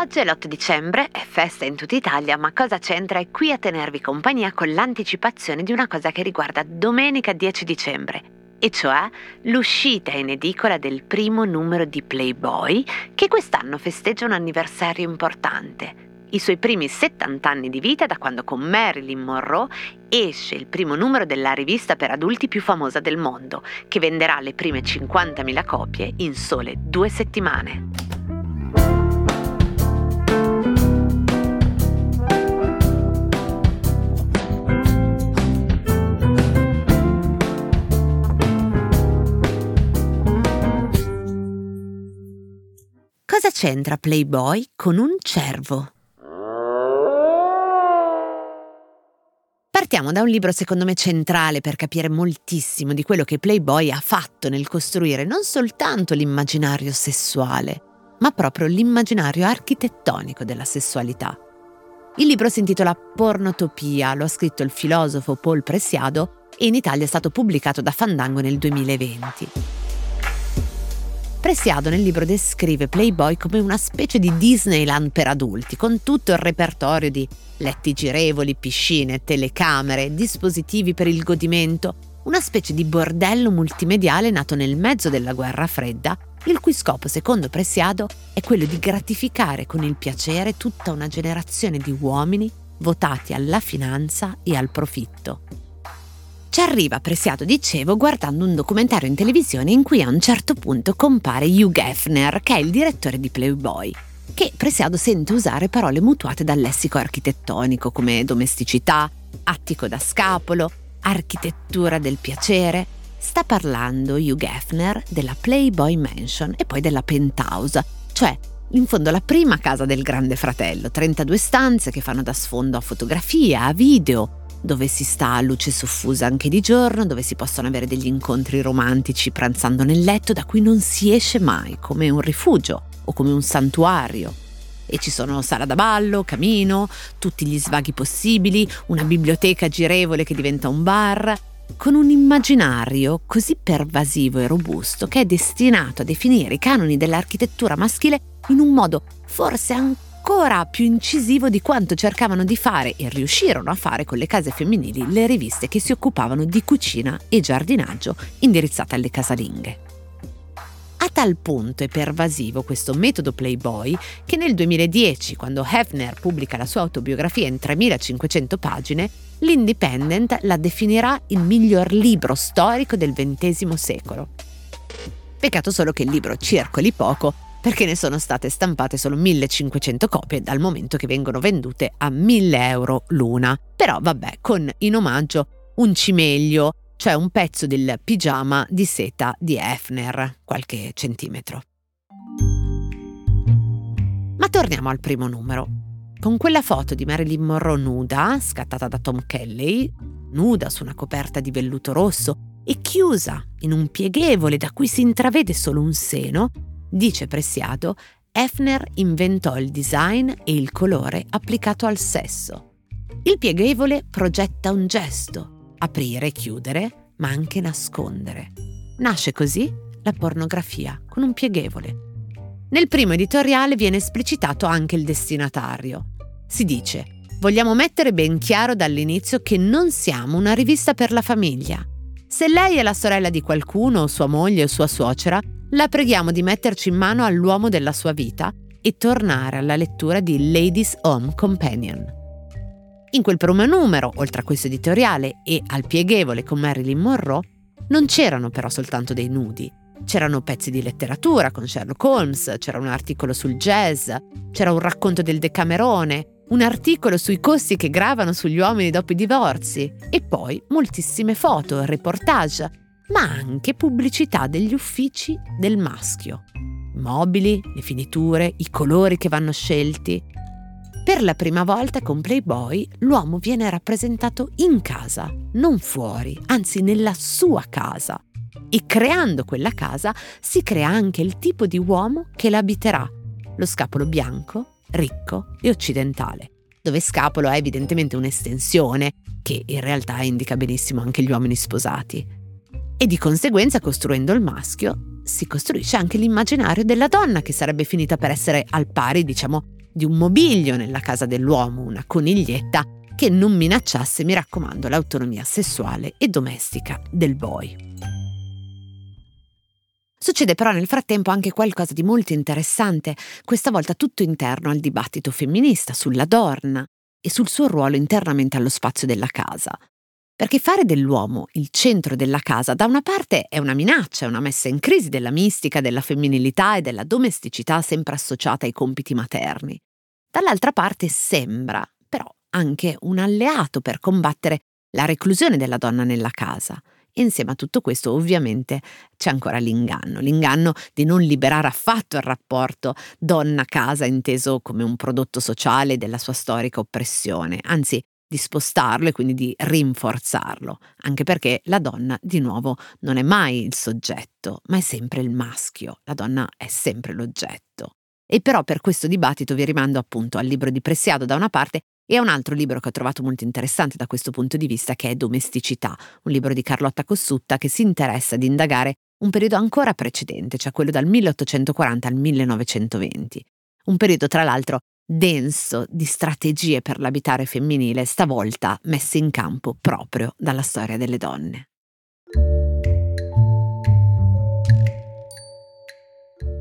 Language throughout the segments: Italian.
Oggi è l'8 dicembre, è festa in tutta Italia, ma cosa c'entra? È qui a tenervi compagnia con l'anticipazione di una cosa che riguarda domenica 10 dicembre, e cioè l'uscita in edicola del primo numero di Playboy, che quest'anno festeggia un anniversario importante. I suoi primi 70 anni di vita da quando con Marilyn Monroe esce il primo numero della rivista per adulti più famosa del mondo, che venderà le prime 50.000 copie in sole due settimane. Cosa c'entra Playboy con un cervo? Partiamo da un libro secondo me centrale per capire moltissimo di quello che Playboy ha fatto nel costruire non soltanto l'immaginario sessuale, ma proprio l'immaginario architettonico della sessualità. Il libro si intitola Pornotopia, lo ha scritto il filosofo Paul Presiado e in Italia è stato pubblicato da Fandango nel 2020. Presiado nel libro descrive Playboy come una specie di Disneyland per adulti, con tutto il repertorio di letti girevoli, piscine, telecamere, dispositivi per il godimento, una specie di bordello multimediale nato nel mezzo della guerra fredda, il cui scopo, secondo Presiado, è quello di gratificare con il piacere tutta una generazione di uomini votati alla finanza e al profitto. Ci arriva Presiado, dicevo, guardando un documentario in televisione in cui a un certo punto compare Hugh Geffner, che è il direttore di Playboy, che Presiado sente usare parole mutuate dal lessico architettonico come domesticità, attico da scapolo, architettura del piacere. Sta parlando Hugh Geffner della Playboy Mansion e poi della Penthouse, cioè in fondo la prima casa del grande fratello, 32 stanze che fanno da sfondo a fotografia, a video, dove si sta a luce soffusa anche di giorno, dove si possono avere degli incontri romantici pranzando nel letto da cui non si esce mai, come un rifugio o come un santuario. E ci sono sala da ballo, camino, tutti gli svaghi possibili, una biblioteca girevole che diventa un bar, con un immaginario così pervasivo e robusto che è destinato a definire i canoni dell'architettura maschile in un modo forse ancora ancora più incisivo di quanto cercavano di fare e riuscirono a fare con le case femminili le riviste che si occupavano di cucina e giardinaggio indirizzate alle casalinghe. A tal punto è pervasivo questo metodo Playboy che nel 2010, quando Hefner pubblica la sua autobiografia in 3500 pagine, l'Independent la definirà il miglior libro storico del XX secolo. Peccato solo che il libro circoli poco perché ne sono state stampate solo 1500 copie dal momento che vengono vendute a 1000 euro l'una. Però vabbè, con in omaggio un cimeglio, cioè un pezzo del pigiama di seta di Hefner, qualche centimetro. Ma torniamo al primo numero. Con quella foto di Marilyn Monroe nuda, scattata da Tom Kelly, nuda su una coperta di velluto rosso e chiusa in un pieghevole da cui si intravede solo un seno, Dice Presiato, Hefner inventò il design e il colore applicato al sesso. Il pieghevole progetta un gesto, aprire e chiudere, ma anche nascondere. Nasce così la pornografia, con un pieghevole. Nel primo editoriale viene esplicitato anche il destinatario. Si dice, vogliamo mettere ben chiaro dall'inizio che non siamo una rivista per la famiglia. Se lei è la sorella di qualcuno, o sua moglie o sua suocera, la preghiamo di metterci in mano all'uomo della sua vita e tornare alla lettura di Ladies Home Companion. In quel primo numero, oltre a questo editoriale e al pieghevole con Marilyn Monroe, non c'erano però soltanto dei nudi. C'erano pezzi di letteratura con Sherlock Holmes, c'era un articolo sul jazz, c'era un racconto del Decamerone, un articolo sui costi che gravano sugli uomini dopo i divorzi e poi moltissime foto, reportage ma anche pubblicità degli uffici del maschio. I mobili, le finiture, i colori che vanno scelti. Per la prima volta con Playboy l'uomo viene rappresentato in casa, non fuori, anzi nella sua casa. E creando quella casa si crea anche il tipo di uomo che l'abiterà, lo scapolo bianco, ricco e occidentale, dove scapolo è evidentemente un'estensione che in realtà indica benissimo anche gli uomini sposati e di conseguenza costruendo il maschio si costruisce anche l'immaginario della donna che sarebbe finita per essere al pari, diciamo, di un mobiglio nella casa dell'uomo, una coniglietta che non minacciasse, mi raccomando, l'autonomia sessuale e domestica del boy. Succede però nel frattempo anche qualcosa di molto interessante, questa volta tutto interno al dibattito femminista sulla donna e sul suo ruolo internamente allo spazio della casa. Perché fare dell'uomo il centro della casa da una parte è una minaccia, è una messa in crisi della mistica, della femminilità e della domesticità sempre associata ai compiti materni. Dall'altra parte sembra, però, anche un alleato per combattere la reclusione della donna nella casa. E insieme a tutto questo ovviamente c'è ancora l'inganno, l'inganno di non liberare affatto il rapporto donna-casa inteso come un prodotto sociale della sua storica oppressione, anzi di spostarlo e quindi di rinforzarlo, anche perché la donna di nuovo non è mai il soggetto, ma è sempre il maschio, la donna è sempre l'oggetto. E però per questo dibattito vi rimando appunto al libro di Pressiado da una parte e a un altro libro che ho trovato molto interessante da questo punto di vista che è Domesticità, un libro di Carlotta Cossutta che si interessa ad indagare un periodo ancora precedente, cioè quello dal 1840 al 1920. Un periodo tra l'altro denso di strategie per l'abitare femminile, stavolta messe in campo proprio dalla storia delle donne.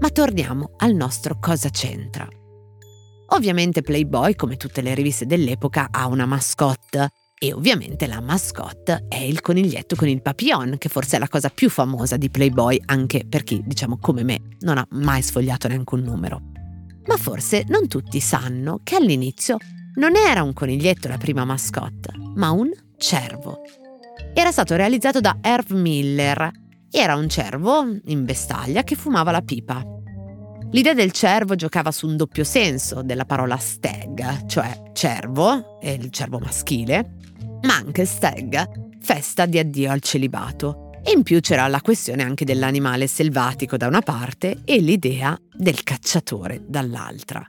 Ma torniamo al nostro cosa c'entra. Ovviamente Playboy, come tutte le riviste dell'epoca, ha una mascotte e ovviamente la mascotte è il coniglietto con il papillon, che forse è la cosa più famosa di Playboy anche per chi, diciamo come me, non ha mai sfogliato neanche un numero. Ma forse non tutti sanno che all'inizio non era un coniglietto la prima mascotte, ma un cervo. Era stato realizzato da Herb Miller. Era un cervo in vestaglia che fumava la pipa. L'idea del cervo giocava su un doppio senso della parola stag, cioè cervo, e il cervo maschile, ma anche stag, festa di addio al celibato. E in più c'era la questione anche dell'animale selvatico da una parte e l'idea del cacciatore dall'altra.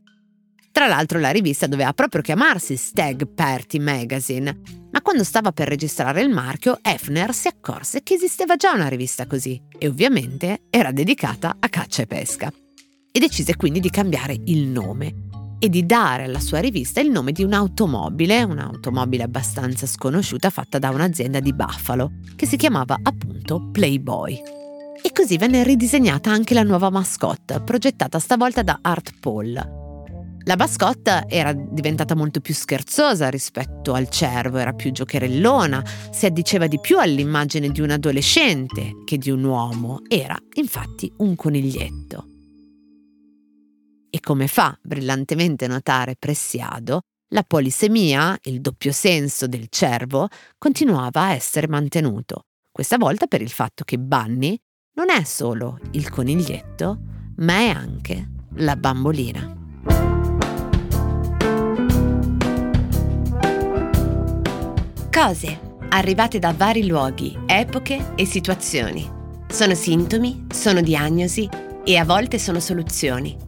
Tra l'altro la rivista doveva proprio chiamarsi Stag Party Magazine, ma quando stava per registrare il marchio, Hefner si accorse che esisteva già una rivista così e ovviamente era dedicata a caccia e pesca. E decise quindi di cambiare il nome e di dare alla sua rivista il nome di un'automobile, un'automobile abbastanza sconosciuta fatta da un'azienda di Buffalo, che si chiamava appunto Playboy. E così venne ridisegnata anche la nuova mascotte, progettata stavolta da Art Paul. La mascotte era diventata molto più scherzosa rispetto al cervo, era più giocherellona, si addiceva di più all'immagine di un adolescente che di un uomo, era infatti un coniglietto. E come fa brillantemente notare Pressiado, la polisemia, il doppio senso del cervo, continuava a essere mantenuto, questa volta per il fatto che Bunny non è solo il coniglietto, ma è anche la bambolina. Cose arrivate da vari luoghi, epoche e situazioni. Sono sintomi, sono diagnosi e a volte sono soluzioni